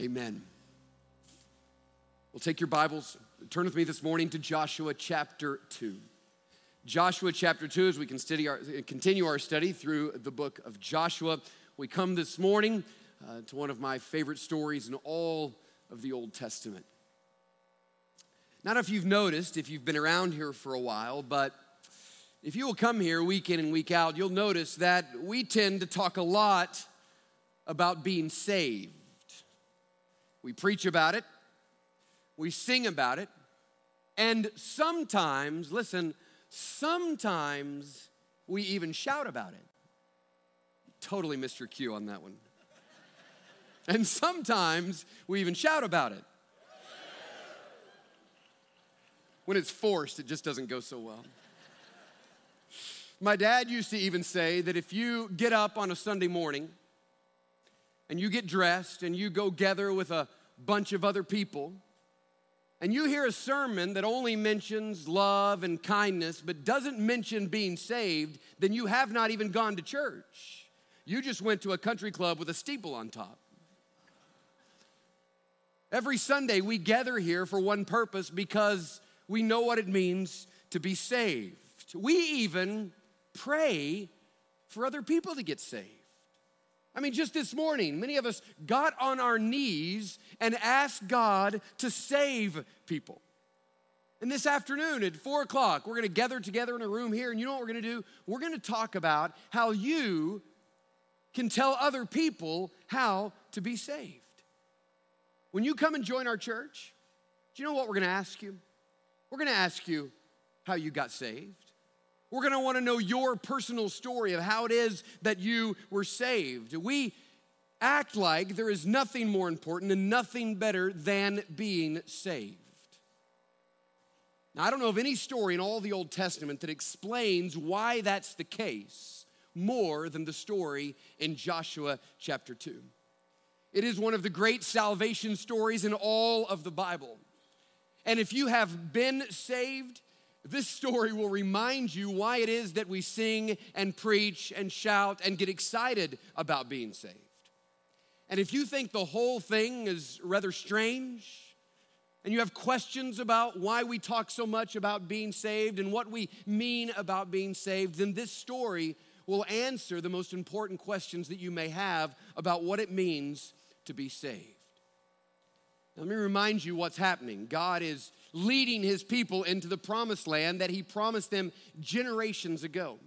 Amen. Well, take your Bibles, turn with me this morning to Joshua chapter 2. Joshua chapter 2, as we our, continue our study through the book of Joshua, we come this morning uh, to one of my favorite stories in all of the Old Testament. Not if you've noticed, if you've been around here for a while, but if you will come here week in and week out, you'll notice that we tend to talk a lot about being saved. We preach about it, we sing about it, and sometimes, listen, sometimes we even shout about it. Totally missed your cue on that one. And sometimes we even shout about it. When it's forced, it just doesn't go so well. My dad used to even say that if you get up on a Sunday morning and you get dressed and you go gather with a bunch of other people and you hear a sermon that only mentions love and kindness but doesn't mention being saved, then you have not even gone to church. You just went to a country club with a steeple on top. Every Sunday, we gather here for one purpose because we know what it means to be saved. We even pray for other people to get saved. I mean, just this morning, many of us got on our knees and asked God to save people. And this afternoon at four o'clock, we're gonna gather together in a room here, and you know what we're gonna do? We're gonna talk about how you can tell other people how to be saved. When you come and join our church, do you know what we're gonna ask you? We're gonna ask you how you got saved. We're gonna wanna know your personal story of how it is that you were saved. We act like there is nothing more important and nothing better than being saved. Now, I don't know of any story in all the Old Testament that explains why that's the case more than the story in Joshua chapter 2. It is one of the great salvation stories in all of the Bible. And if you have been saved, this story will remind you why it is that we sing and preach and shout and get excited about being saved. And if you think the whole thing is rather strange, and you have questions about why we talk so much about being saved and what we mean about being saved, then this story will answer the most important questions that you may have about what it means to be saved. Let me remind you what's happening. God is leading his people into the promised land that he promised them generations ago.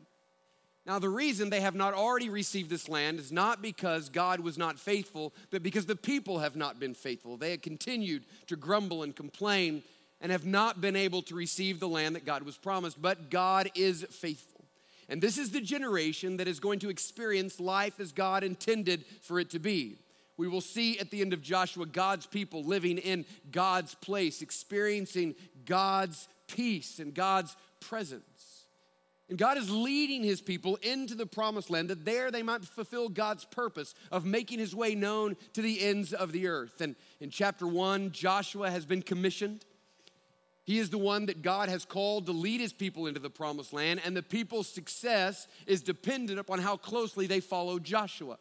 Now, the reason they have not already received this land is not because God was not faithful, but because the people have not been faithful. They have continued to grumble and complain and have not been able to receive the land that God was promised. But God is faithful. And this is the generation that is going to experience life as God intended for it to be we will see at the end of Joshua God's people living in God's place, experiencing God's peace and God's presence. And God is leading his people into the promised land that there they might fulfill God's purpose of making his way known to the ends of the earth. And in chapter one, Joshua has been commissioned. He is the one that God has called to lead his people into the promised land, and the people's success is dependent upon how closely they follow Joshua.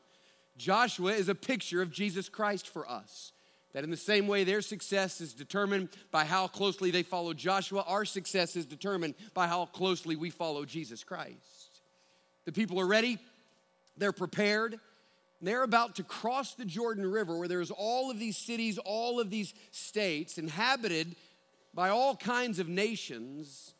Joshua is a picture of Jesus Christ for us. That in the same way their success is determined by how closely they follow Joshua, our success is determined by how closely we follow Jesus Christ. The people are ready, they're prepared, they're about to cross the Jordan River where there's all of these cities, all of these states inhabited by all kinds of nations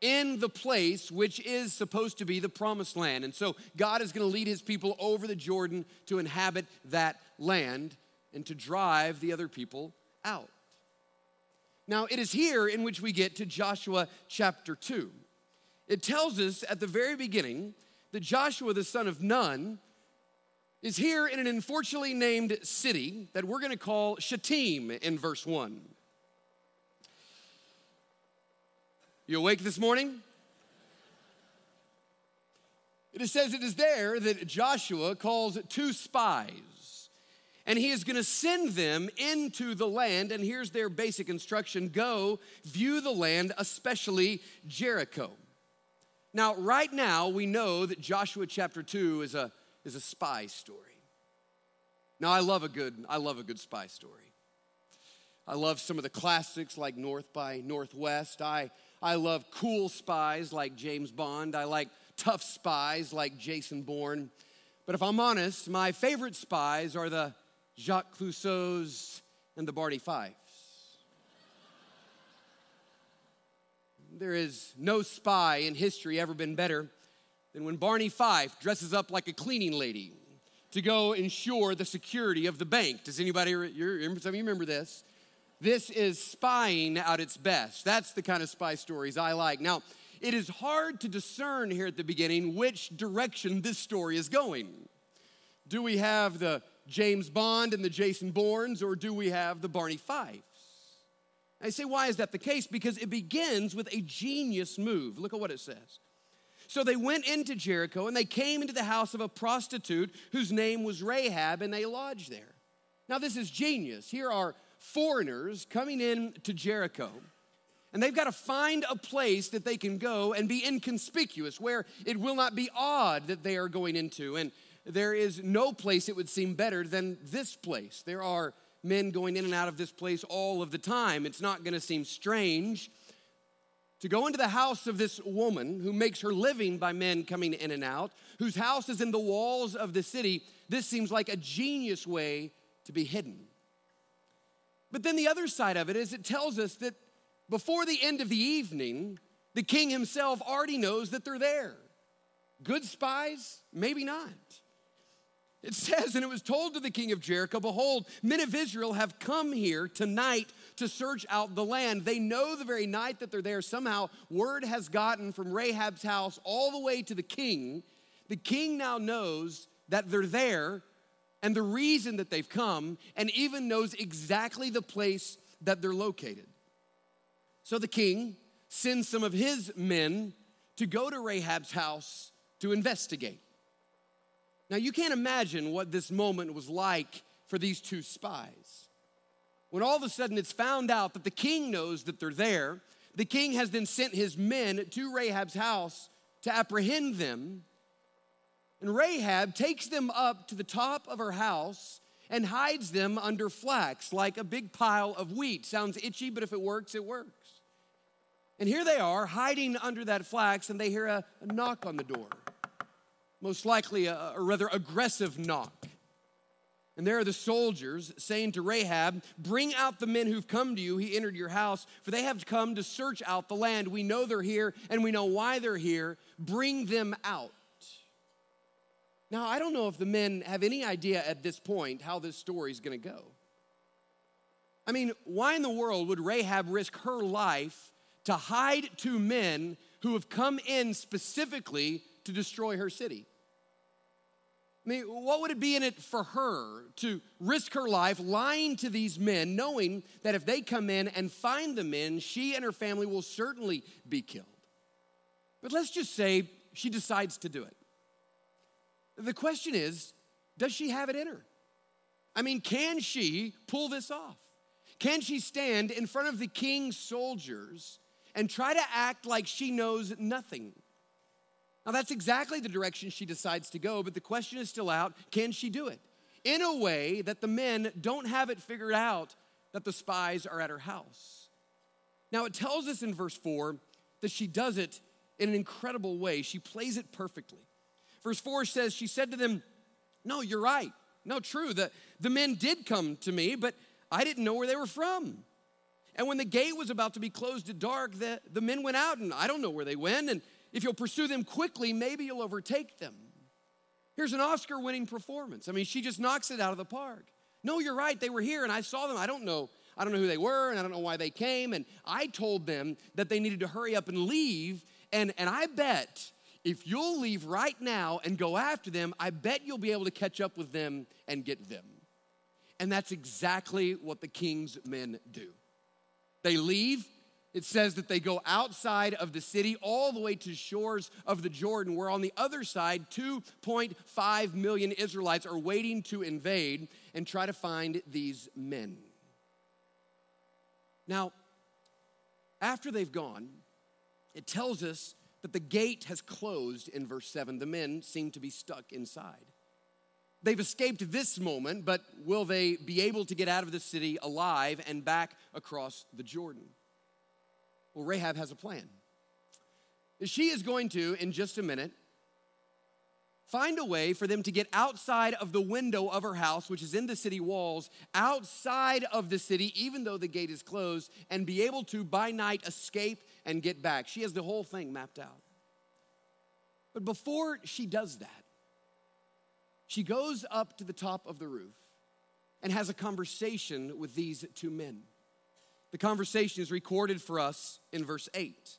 in the place which is supposed to be the promised land. And so God is going to lead his people over the Jordan to inhabit that land and to drive the other people out. Now, it is here in which we get to Joshua chapter 2. It tells us at the very beginning that Joshua, the son of Nun, is here in an unfortunately named city that we're going to call Shittim in verse 1. You awake this morning? It says it is there that Joshua calls two spies, and he is going to send them into the land. And here's their basic instruction go view the land, especially Jericho. Now, right now, we know that Joshua chapter 2 is a, is a spy story. Now I love a good I love a good spy story. I love some of the classics like North by Northwest. I I love cool spies like James Bond. I like tough spies like Jason Bourne. But if I'm honest, my favorite spies are the Jacques Clouseaus and the Barney Fifes. There is no spy in history ever been better than when Barney Fife dresses up like a cleaning lady to go ensure the security of the bank. Does anybody, some of you remember this? This is spying at its best. That's the kind of spy stories I like. Now, it is hard to discern here at the beginning which direction this story is going. Do we have the James Bond and the Jason Bournes, or do we have the Barney Fifes? I say, why is that the case? Because it begins with a genius move. Look at what it says. So they went into Jericho and they came into the house of a prostitute whose name was Rahab, and they lodged there. Now, this is genius. Here are foreigners coming in to Jericho, and they've got to find a place that they can go and be inconspicuous, where it will not be odd that they are going into. And there is no place it would seem better than this place. There are men going in and out of this place all of the time. It's not going to seem strange to go into the house of this woman who makes her living by men coming in and out, whose house is in the walls of the city, this seems like a genius way to be hidden. But then the other side of it is it tells us that before the end of the evening, the king himself already knows that they're there. Good spies? Maybe not. It says, and it was told to the king of Jericho, Behold, men of Israel have come here tonight to search out the land. They know the very night that they're there. Somehow, word has gotten from Rahab's house all the way to the king. The king now knows that they're there and the reason that they've come, and even knows exactly the place that they're located. So the king sends some of his men to go to Rahab's house to investigate. Now, you can't imagine what this moment was like for these two spies. When all of a sudden it's found out that the king knows that they're there, the king has then sent his men to Rahab's house to apprehend them. And Rahab takes them up to the top of her house and hides them under flax like a big pile of wheat. Sounds itchy, but if it works, it works. And here they are hiding under that flax, and they hear a, a knock on the door most likely a, a rather aggressive knock. And there are the soldiers saying to Rahab, Bring out the men who've come to you. He entered your house, for they have come to search out the land. We know they're here and we know why they're here. Bring them out. Now, I don't know if the men have any idea at this point how this story is going to go. I mean, why in the world would Rahab risk her life to hide two men who have come in specifically to destroy her city. I mean, what would it be in it for her to risk her life lying to these men, knowing that if they come in and find the men, she and her family will certainly be killed? But let's just say she decides to do it. The question is does she have it in her? I mean, can she pull this off? Can she stand in front of the king's soldiers and try to act like she knows nothing? Now, that's exactly the direction she decides to go, but the question is still out can she do it? In a way that the men don't have it figured out that the spies are at her house. Now, it tells us in verse 4 that she does it in an incredible way. She plays it perfectly. Verse 4 says, She said to them, No, you're right. No, true. The, the men did come to me, but I didn't know where they were from. And when the gate was about to be closed at dark, the, the men went out, and I don't know where they went. And if you'll pursue them quickly, maybe you'll overtake them. Here's an Oscar winning performance. I mean, she just knocks it out of the park. No, you're right. They were here and I saw them. I don't know. I don't know who they were and I don't know why they came. And I told them that they needed to hurry up and leave. And, and I bet if you'll leave right now and go after them, I bet you'll be able to catch up with them and get them. And that's exactly what the king's men do. They leave, it says that they go outside of the city all the way to shores of the Jordan, where on the other side, 2.5 million Israelites are waiting to invade and try to find these men. Now, after they've gone, it tells us that the gate has closed in verse 7. The men seem to be stuck inside. They've escaped this moment, but will they be able to get out of the city alive and back across the Jordan? Well, Rahab has a plan. She is going to, in just a minute, find a way for them to get outside of the window of her house, which is in the city walls, outside of the city, even though the gate is closed, and be able to, by night, escape and get back. She has the whole thing mapped out. But before she does that, she goes up to the top of the roof and has a conversation with these two men. The conversation is recorded for us in verse 8.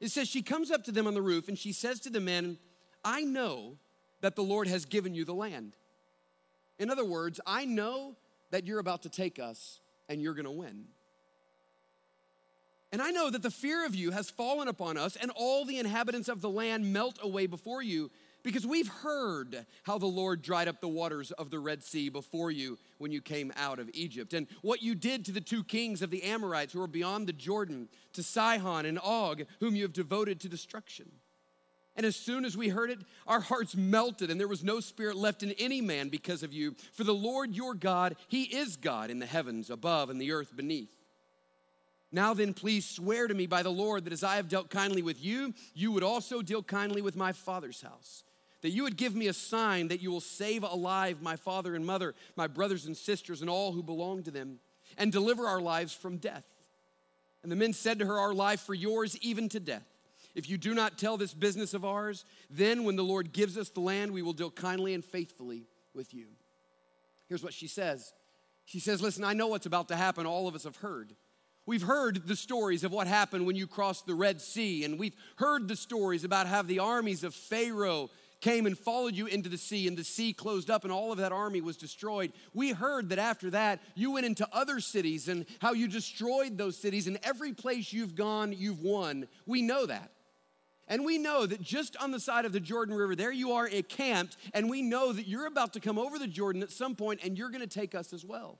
It says, She comes up to them on the roof and she says to the men, I know that the Lord has given you the land. In other words, I know that you're about to take us and you're gonna win. And I know that the fear of you has fallen upon us, and all the inhabitants of the land melt away before you, because we've heard how the Lord dried up the waters of the Red Sea before you when you came out of Egypt, and what you did to the two kings of the Amorites who were beyond the Jordan, to Sihon and Og, whom you have devoted to destruction. And as soon as we heard it, our hearts melted, and there was no spirit left in any man because of you. For the Lord your God, He is God in the heavens above and the earth beneath. Now then, please swear to me by the Lord that as I have dealt kindly with you, you would also deal kindly with my father's house that you would give me a sign that you will save alive my father and mother, my brothers and sisters, and all who belong to them, and deliver our lives from death. And the men said to her, Our life for yours, even to death. If you do not tell this business of ours, then when the Lord gives us the land, we will deal kindly and faithfully with you. Here's what she says She says, Listen, I know what's about to happen. All of us have heard. We've heard the stories of what happened when you crossed the Red Sea, and we've heard the stories about how the armies of Pharaoh came and followed you into the sea, and the sea closed up, and all of that army was destroyed. We heard that after that, you went into other cities and how you destroyed those cities, and every place you've gone, you've won. We know that. And we know that just on the side of the Jordan River, there you are camped, and we know that you're about to come over the Jordan at some point, and you're gonna take us as well.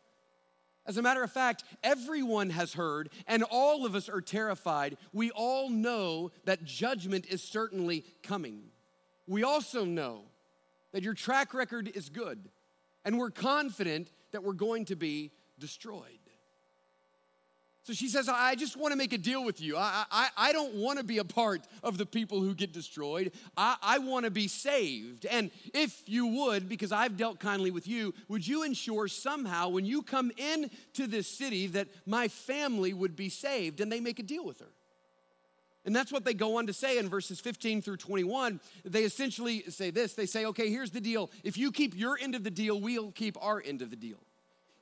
As a matter of fact, everyone has heard, and all of us are terrified. We all know that judgment is certainly coming we also know that your track record is good, and we're confident that we're going to be destroyed. So she says, I just want to make a deal with you. I, I, I don't want to be a part of the people who get destroyed. I, I want to be saved. And if you would, because I've dealt kindly with you, would you ensure somehow when you come into this city that my family would be saved? And they make a deal with her. And that's what they go on to say in verses 15 through 21. They essentially say this they say, okay, here's the deal. If you keep your end of the deal, we'll keep our end of the deal.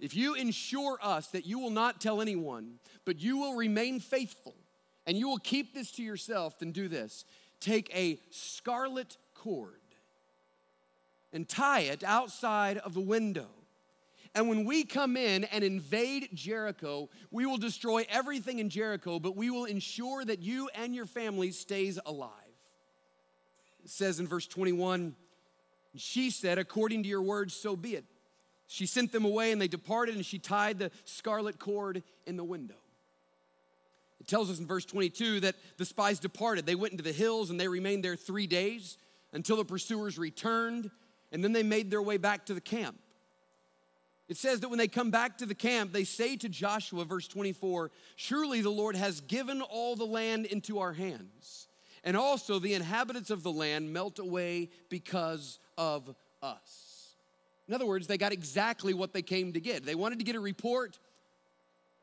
If you ensure us that you will not tell anyone, but you will remain faithful and you will keep this to yourself, then do this take a scarlet cord and tie it outside of the window and when we come in and invade Jericho, we will destroy everything in Jericho, but we will ensure that you and your family stays alive. It says in verse 21, she said, according to your words, so be it. She sent them away and they departed, and she tied the scarlet cord in the window. It tells us in verse 22 that the spies departed. They went into the hills and they remained there three days until the pursuers returned, and then they made their way back to the camp. It says that when they come back to the camp, they say to Joshua, verse 24, Surely the Lord has given all the land into our hands, and also the inhabitants of the land melt away because of us. In other words, they got exactly what they came to get. They wanted to get a report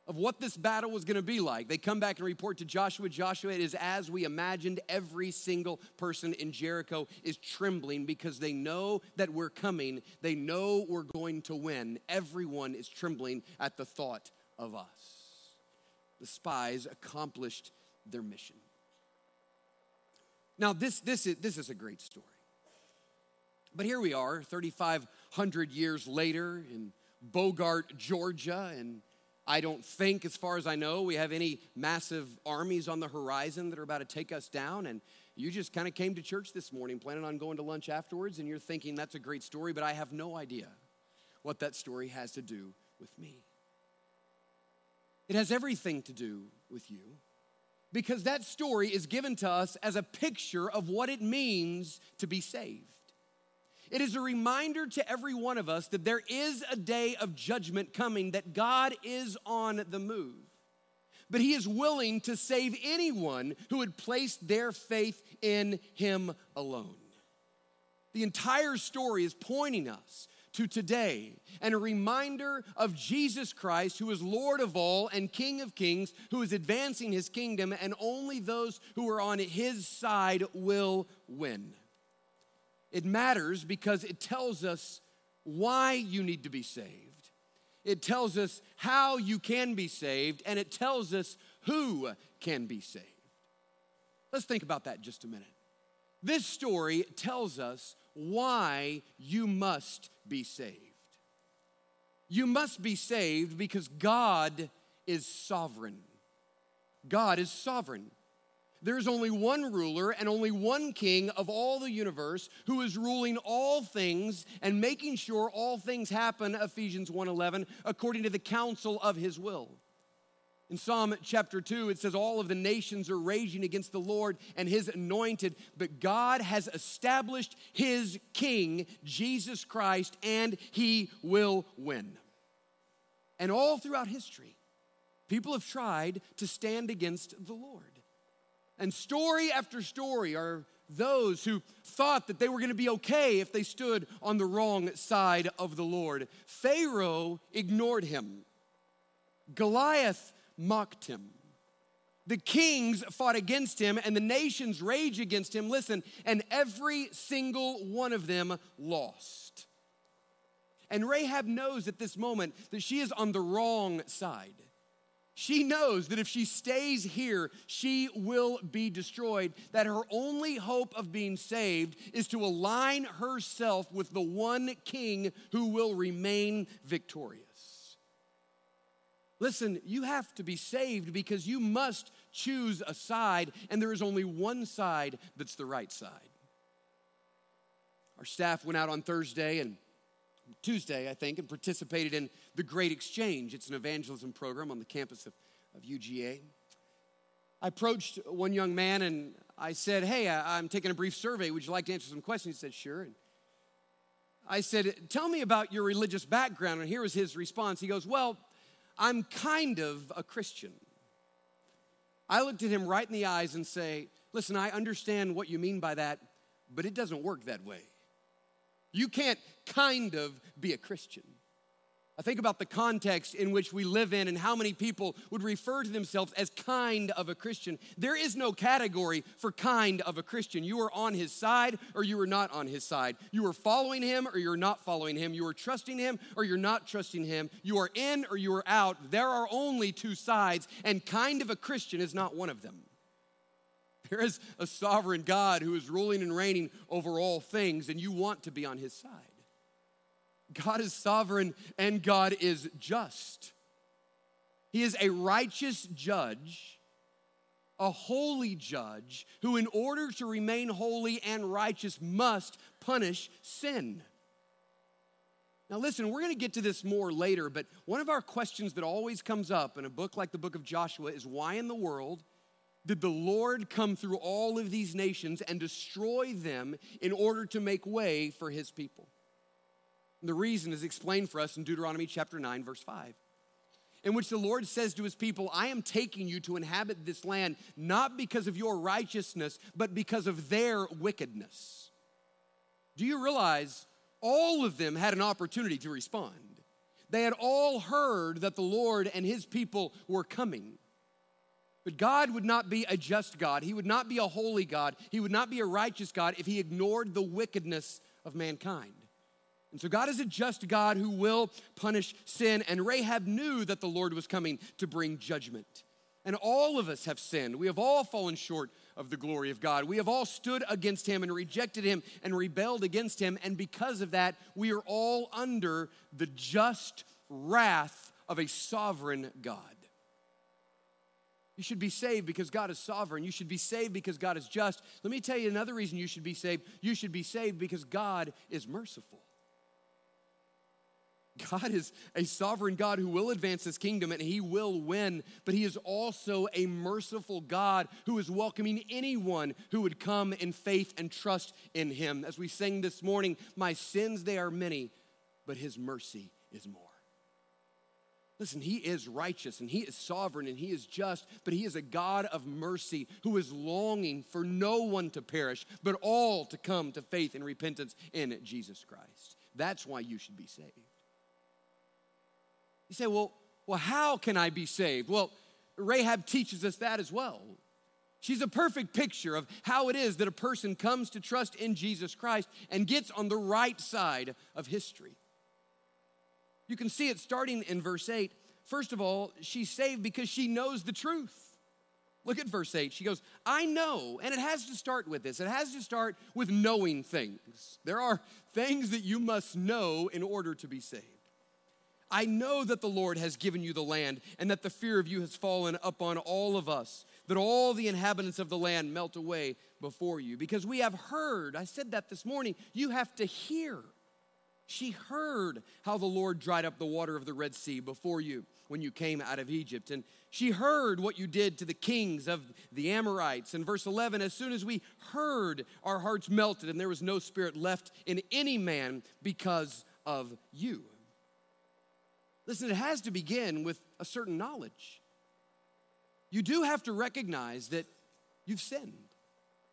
of what this battle was going to be like. They come back and report to Joshua. Joshua, it is as we imagined. Every single person in Jericho is trembling because they know that we're coming. They know we're going to win. Everyone is trembling at the thought of us. The spies accomplished their mission. Now, this, this, is, this is a great story. But here we are, 3,500 years later in Bogart, Georgia, and I don't think, as far as I know, we have any massive armies on the horizon that are about to take us down. And you just kind of came to church this morning, planning on going to lunch afterwards, and you're thinking that's a great story, but I have no idea what that story has to do with me. It has everything to do with you because that story is given to us as a picture of what it means to be saved. It is a reminder to every one of us that there is a day of judgment coming, that God is on the move. But He is willing to save anyone who would place their faith in Him alone. The entire story is pointing us to today and a reminder of Jesus Christ, who is Lord of all and King of kings, who is advancing his kingdom, and only those who are on his side will win. It matters because it tells us why you need to be saved, it tells us how you can be saved, and it tells us who can be saved. Let's think about that just a minute. This story tells us why you must be saved. You must be saved because God is sovereign. God is sovereign. There is only one ruler and only one king of all the universe who is ruling all things and making sure all things happen Ephesians 1:11 according to the counsel of his will. In Psalm chapter 2, it says, All of the nations are raging against the Lord and his anointed, but God has established his king, Jesus Christ, and he will win. And all throughout history, people have tried to stand against the Lord. And story after story are those who thought that they were going to be okay if they stood on the wrong side of the Lord. Pharaoh ignored him. Goliath mocked him. The kings fought against him and the nations rage against him. Listen, and every single one of them lost. And Rahab knows at this moment that she is on the wrong side. She knows that if she stays here, she will be destroyed, that her only hope of being saved is to align herself with the one king who will remain victorious. Listen, you have to be saved because you must choose a side, and there is only one side that's the right side. Our staff went out on Thursday and Tuesday, I think, and participated in the Great Exchange. It's an evangelism program on the campus of, of UGA. I approached one young man and I said, Hey, I'm taking a brief survey. Would you like to answer some questions? He said, Sure. And I said, Tell me about your religious background. And here was his response. He goes, Well, I'm kind of a Christian. I looked at him right in the eyes and say, Listen, I understand what you mean by that, but it doesn't work that way. You can't kind of be a Christian. I think about the context in which we live in and how many people would refer to themselves as kind of a Christian. There is no category for kind of a Christian. You are on his side or you are not on his side. You are following him or you're not following him. You are trusting him or you're not trusting him. You are in or you are out. There are only two sides, and kind of a Christian is not one of them. There is a sovereign God who is ruling and reigning over all things, and you want to be on his side. God is sovereign and God is just. He is a righteous judge, a holy judge, who, in order to remain holy and righteous, must punish sin. Now, listen, we're going to get to this more later, but one of our questions that always comes up in a book like the book of Joshua is why in the world did the Lord come through all of these nations and destroy them in order to make way for his people? And the reason is explained for us in Deuteronomy chapter 9, verse 5, in which the Lord says to his people, I am taking you to inhabit this land not because of your righteousness, but because of their wickedness. Do you realize all of them had an opportunity to respond? They had all heard that the Lord and his people were coming. But God would not be a just God. He would not be a holy God. He would not be a righteous God if he ignored the wickedness of mankind. And so God is a just God who will punish sin. And Rahab knew that the Lord was coming to bring judgment. And all of us have sinned. We have all fallen short of the glory of God. We have all stood against him and rejected him and rebelled against him. And because of that, we are all under the just wrath of a sovereign God. You should be saved because God is sovereign. You should be saved because God is just. Let me tell you another reason you should be saved. You should be saved because God is merciful. God is a sovereign God who will advance his kingdom and he will win, but he is also a merciful God who is welcoming anyone who would come in faith and trust in him. As we sang this morning, my sins, they are many, but his mercy is more. Listen, he is righteous and he is sovereign and he is just, but he is a God of mercy who is longing for no one to perish, but all to come to faith and repentance in Jesus Christ. That's why you should be saved. You say, well, well, how can I be saved? Well, Rahab teaches us that as well. She's a perfect picture of how it is that a person comes to trust in Jesus Christ and gets on the right side of history. You can see it starting in verse 8. First of all, she's saved because she knows the truth. Look at verse 8. She goes, I know, and it has to start with this. It has to start with knowing things. There are things that you must know in order to be saved. I know that the Lord has given you the land, and that the fear of you has fallen upon all of us, that all the inhabitants of the land melt away before you. Because we have heard, I said that this morning, you have to hear. She heard how the Lord dried up the water of the Red Sea before you when you came out of Egypt. And she heard what you did to the kings of the Amorites. In verse 11, as soon as we heard, our hearts melted, and there was no spirit left in any man because of you. Listen, it has to begin with a certain knowledge. You do have to recognize that you've sinned,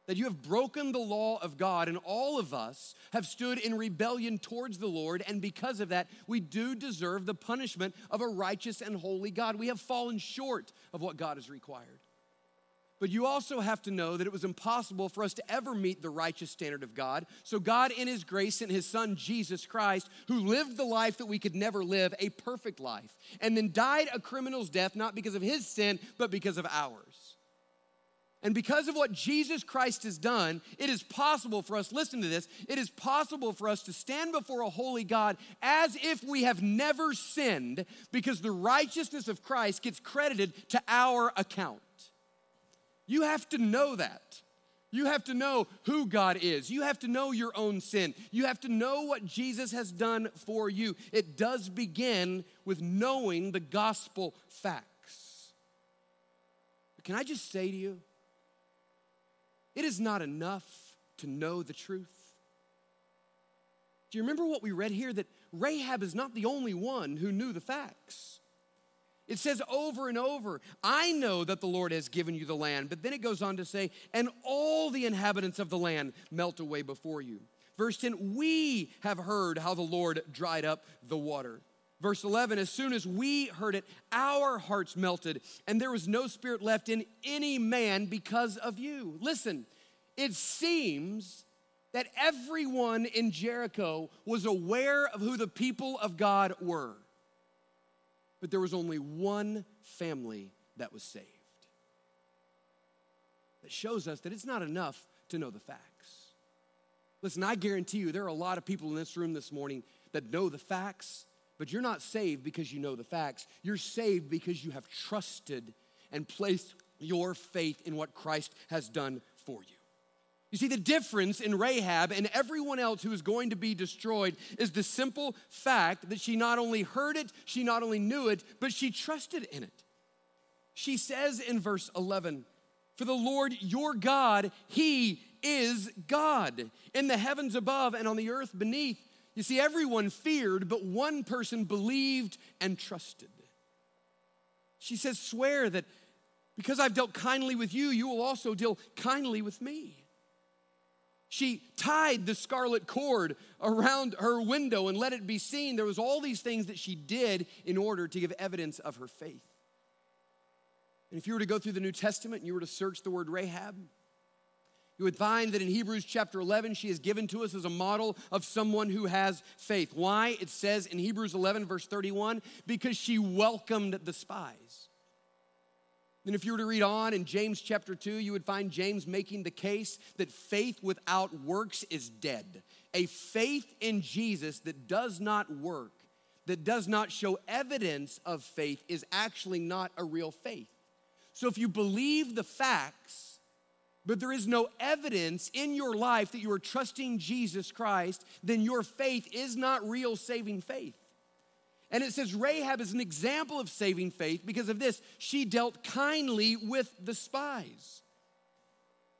that you have broken the law of God, and all of us have stood in rebellion towards the Lord, and because of that, we do deserve the punishment of a righteous and holy God. We have fallen short of what God has required. But you also have to know that it was impossible for us to ever meet the righteous standard of God. So, God, in His grace, sent His Son, Jesus Christ, who lived the life that we could never live, a perfect life, and then died a criminal's death, not because of His sin, but because of ours. And because of what Jesus Christ has done, it is possible for us, listen to this, it is possible for us to stand before a holy God as if we have never sinned because the righteousness of Christ gets credited to our account. You have to know that. You have to know who God is. You have to know your own sin. You have to know what Jesus has done for you. It does begin with knowing the gospel facts. But can I just say to you, it is not enough to know the truth. Do you remember what we read here? That Rahab is not the only one who knew the facts. It says over and over, I know that the Lord has given you the land. But then it goes on to say, and all the inhabitants of the land melt away before you. Verse 10, we have heard how the Lord dried up the water. Verse 11, as soon as we heard it, our hearts melted, and there was no spirit left in any man because of you. Listen, it seems that everyone in Jericho was aware of who the people of God were but there was only one family that was saved. That shows us that it's not enough to know the facts. Listen, I guarantee you there are a lot of people in this room this morning that know the facts, but you're not saved because you know the facts. You're saved because you have trusted and placed your faith in what Christ has done for you. You see, the difference in Rahab and everyone else who is going to be destroyed is the simple fact that she not only heard it, she not only knew it, but she trusted in it. She says in verse 11, For the Lord your God, He is God in the heavens above and on the earth beneath. You see, everyone feared, but one person believed and trusted. She says, Swear that because I've dealt kindly with you, you will also deal kindly with me. She tied the scarlet cord around her window and let it be seen. There was all these things that she did in order to give evidence of her faith. And if you were to go through the New Testament and you were to search the word Rahab, you would find that in Hebrews chapter 11, she is given to us as a model of someone who has faith. Why? It says in Hebrews 11, verse 31, because she welcomed the spies. Then, if you were to read on in James chapter 2, you would find James making the case that faith without works is dead. A faith in Jesus that does not work, that does not show evidence of faith, is actually not a real faith. So, if you believe the facts, but there is no evidence in your life that you are trusting Jesus Christ, then your faith is not real saving faith. And it says Rahab is an example of saving faith because of this. She dealt kindly with the spies.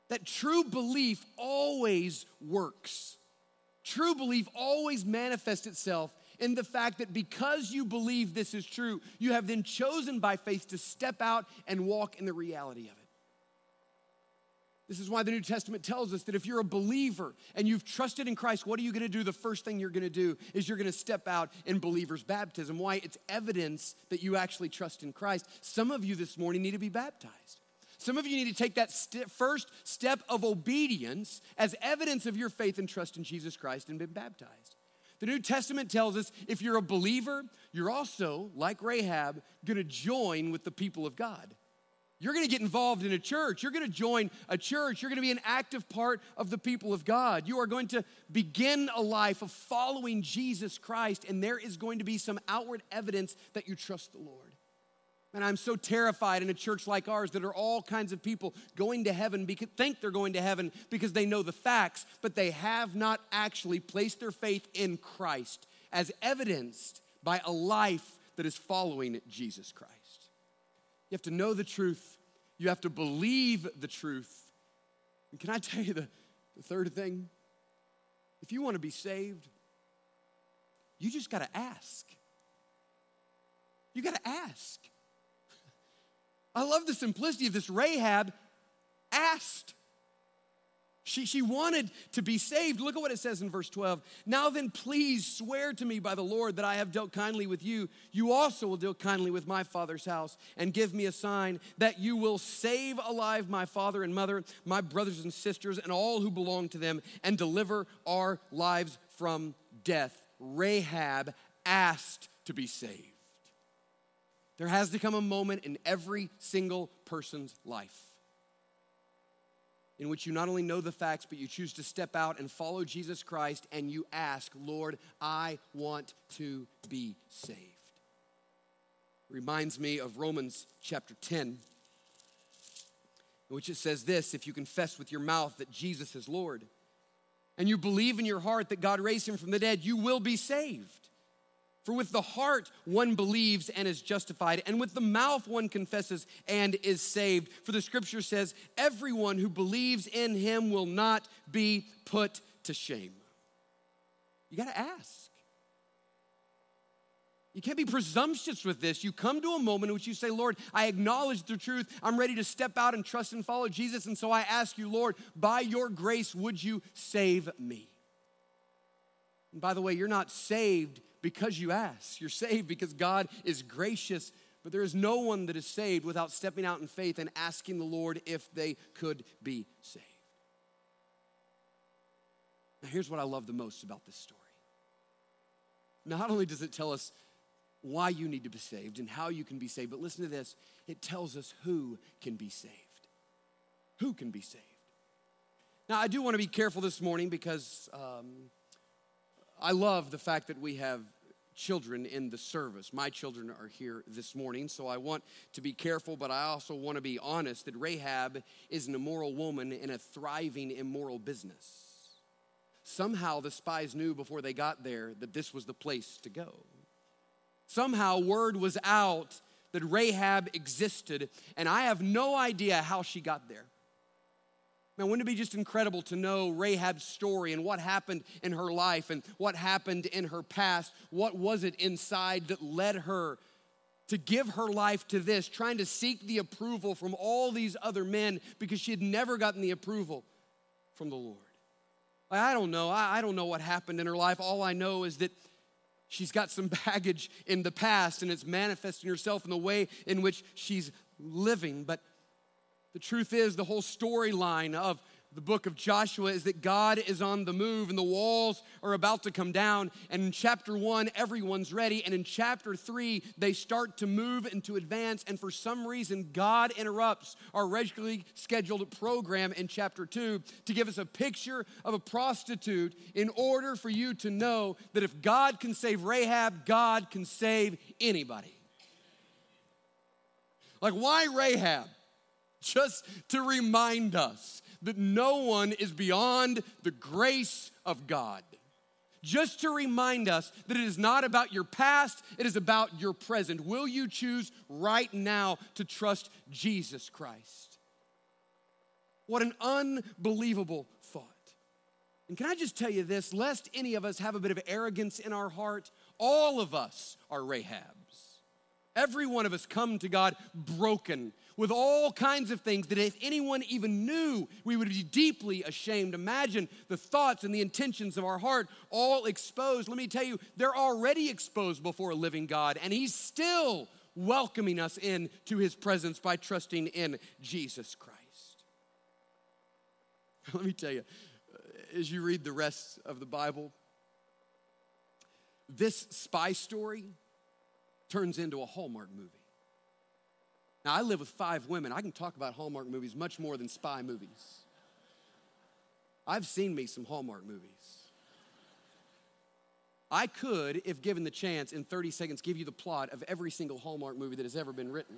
That true belief always works. True belief always manifests itself in the fact that because you believe this is true, you have then chosen by faith to step out and walk in the reality of it. This is why the New Testament tells us that if you're a believer and you've trusted in Christ, what are you going to do? The first thing you're going to do is you're going to step out in believer's baptism. Why? It's evidence that you actually trust in Christ. Some of you this morning need to be baptized. Some of you need to take that st- first step of obedience as evidence of your faith and trust in Jesus Christ and been baptized. The New Testament tells us if you're a believer, you're also, like Rahab, gonna join with the people of God. You're gonna get involved in a church. You're gonna join a church. You're gonna be an active part of the people of God. You are going to begin a life of following Jesus Christ, and there is going to be some outward evidence that you trust the Lord. And I'm so terrified in a church like ours that are all kinds of people going to heaven because think they're going to heaven because they know the facts, but they have not actually placed their faith in Christ as evidenced by a life that is following Jesus Christ. You have to know the truth. You have to believe the truth. And can I tell you the, the third thing? If you want to be saved, you just got to ask. You got to ask. I love the simplicity of this. Rahab asked. She, she wanted to be saved. Look at what it says in verse 12. Now then, please swear to me by the Lord that I have dealt kindly with you. You also will deal kindly with my father's house, and give me a sign that you will save alive my father and mother, my brothers and sisters, and all who belong to them, and deliver our lives from death. Rahab asked to be saved. There has to come a moment in every single person's life in which you not only know the facts, but you choose to step out and follow Jesus Christ and you ask, Lord, I want to be saved. Reminds me of Romans chapter 10, in which it says this if you confess with your mouth that Jesus is Lord, and you believe in your heart that God raised him from the dead, you will be saved. For with the heart one believes and is justified, and with the mouth one confesses and is saved. For the scripture says, Everyone who believes in him will not be put to shame. You got to ask. You can't be presumptuous with this. You come to a moment in which you say, Lord, I acknowledge the truth. I'm ready to step out and trust and follow Jesus. And so I ask you, Lord, by your grace, would you save me? And by the way, you're not saved because you ask. You're saved because God is gracious. But there is no one that is saved without stepping out in faith and asking the Lord if they could be saved. Now, here's what I love the most about this story. Not only does it tell us why you need to be saved and how you can be saved, but listen to this it tells us who can be saved. Who can be saved? Now, I do want to be careful this morning because um, I love the fact that we have children in the service. My children are here this morning, so I want to be careful, but I also want to be honest that Rahab is an immoral woman in a thriving immoral business. Somehow the spies knew before they got there that this was the place to go. Somehow word was out that Rahab existed, and I have no idea how she got there. Man, wouldn't it be just incredible to know Rahab's story and what happened in her life and what happened in her past? What was it inside that led her to give her life to this, trying to seek the approval from all these other men because she had never gotten the approval from the Lord? I don't know. I don't know what happened in her life. All I know is that she's got some baggage in the past and it's manifesting herself in the way in which she's living. But the truth is, the whole storyline of the book of Joshua is that God is on the move and the walls are about to come down. And in chapter one, everyone's ready. And in chapter three, they start to move and to advance. And for some reason, God interrupts our regularly scheduled program in chapter two to give us a picture of a prostitute in order for you to know that if God can save Rahab, God can save anybody. Like, why Rahab? Just to remind us that no one is beyond the grace of God. just to remind us that it is not about your past, it is about your present. Will you choose right now to trust Jesus Christ? What an unbelievable thought. And can I just tell you this, lest any of us have a bit of arrogance in our heart, all of us are Rahabs. Every one of us come to God broken with all kinds of things that if anyone even knew, we would be deeply ashamed. Imagine the thoughts and the intentions of our heart all exposed. Let me tell you, they're already exposed before a living God, and He's still welcoming us in to His presence by trusting in Jesus Christ. Let me tell you, as you read the rest of the Bible, this spy story turns into a Hallmark movie. Now, I live with five women. I can talk about Hallmark movies much more than spy movies. I've seen me some Hallmark movies. I could, if given the chance, in 30 seconds, give you the plot of every single Hallmark movie that has ever been written.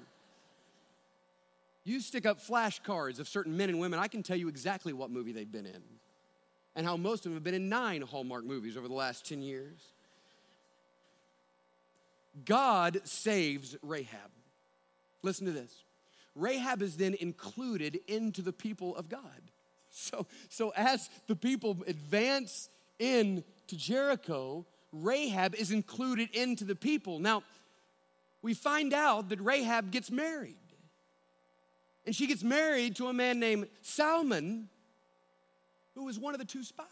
You stick up flashcards of certain men and women, I can tell you exactly what movie they've been in and how most of them have been in nine Hallmark movies over the last 10 years. God saves Rahab. Listen to this. Rahab is then included into the people of God. So, so as the people advance in to Jericho, Rahab is included into the people. Now, we find out that Rahab gets married. And she gets married to a man named Salmon, who was one of the two spies.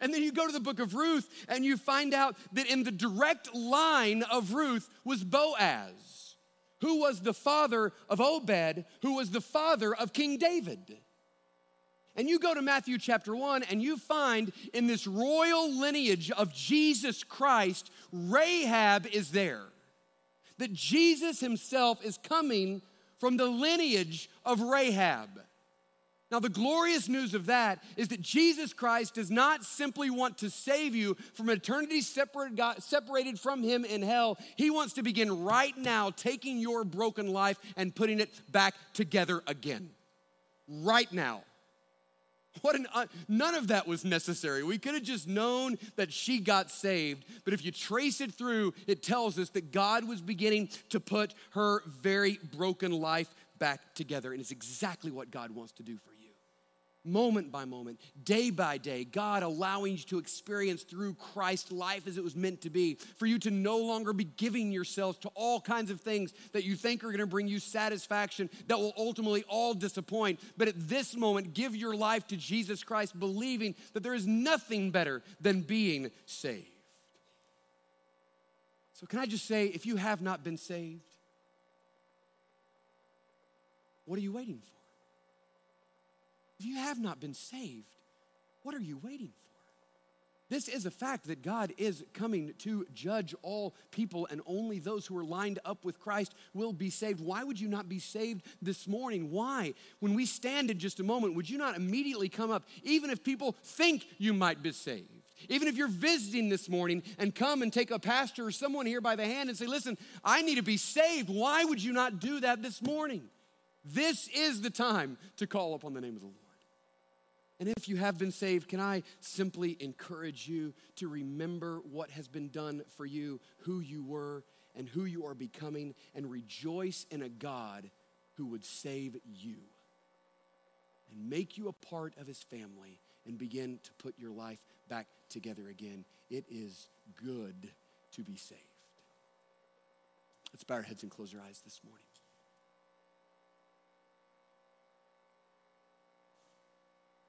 And then you go to the book of Ruth and you find out that in the direct line of Ruth was Boaz, who was the father of Obed, who was the father of King David. And you go to Matthew chapter 1 and you find in this royal lineage of Jesus Christ, Rahab is there. That Jesus himself is coming from the lineage of Rahab. Now, the glorious news of that is that Jesus Christ does not simply want to save you from eternity separated from Him in hell. He wants to begin right now taking your broken life and putting it back together again. Right now. What an, uh, none of that was necessary. We could have just known that she got saved, but if you trace it through, it tells us that God was beginning to put her very broken life back together. And it's exactly what God wants to do for you moment by moment, day by day, God allowing you to experience through Christ life as it was meant to be, for you to no longer be giving yourselves to all kinds of things that you think are going to bring you satisfaction that will ultimately all disappoint. But at this moment, give your life to Jesus Christ, believing that there is nothing better than being saved. So, can I just say, if you have not been saved, what are you waiting for? If you have not been saved, what are you waiting for? This is a fact that God is coming to judge all people, and only those who are lined up with Christ will be saved. Why would you not be saved this morning? Why? When we stand in just a moment, would you not immediately come up, even if people think you might be saved? Even if you're visiting this morning and come and take a pastor or someone here by the hand and say, Listen, I need to be saved. Why would you not do that this morning? This is the time to call upon the name of the Lord. And if you have been saved, can I simply encourage you to remember what has been done for you, who you were, and who you are becoming, and rejoice in a God who would save you and make you a part of his family and begin to put your life back together again. It is good to be saved. Let's bow our heads and close our eyes this morning.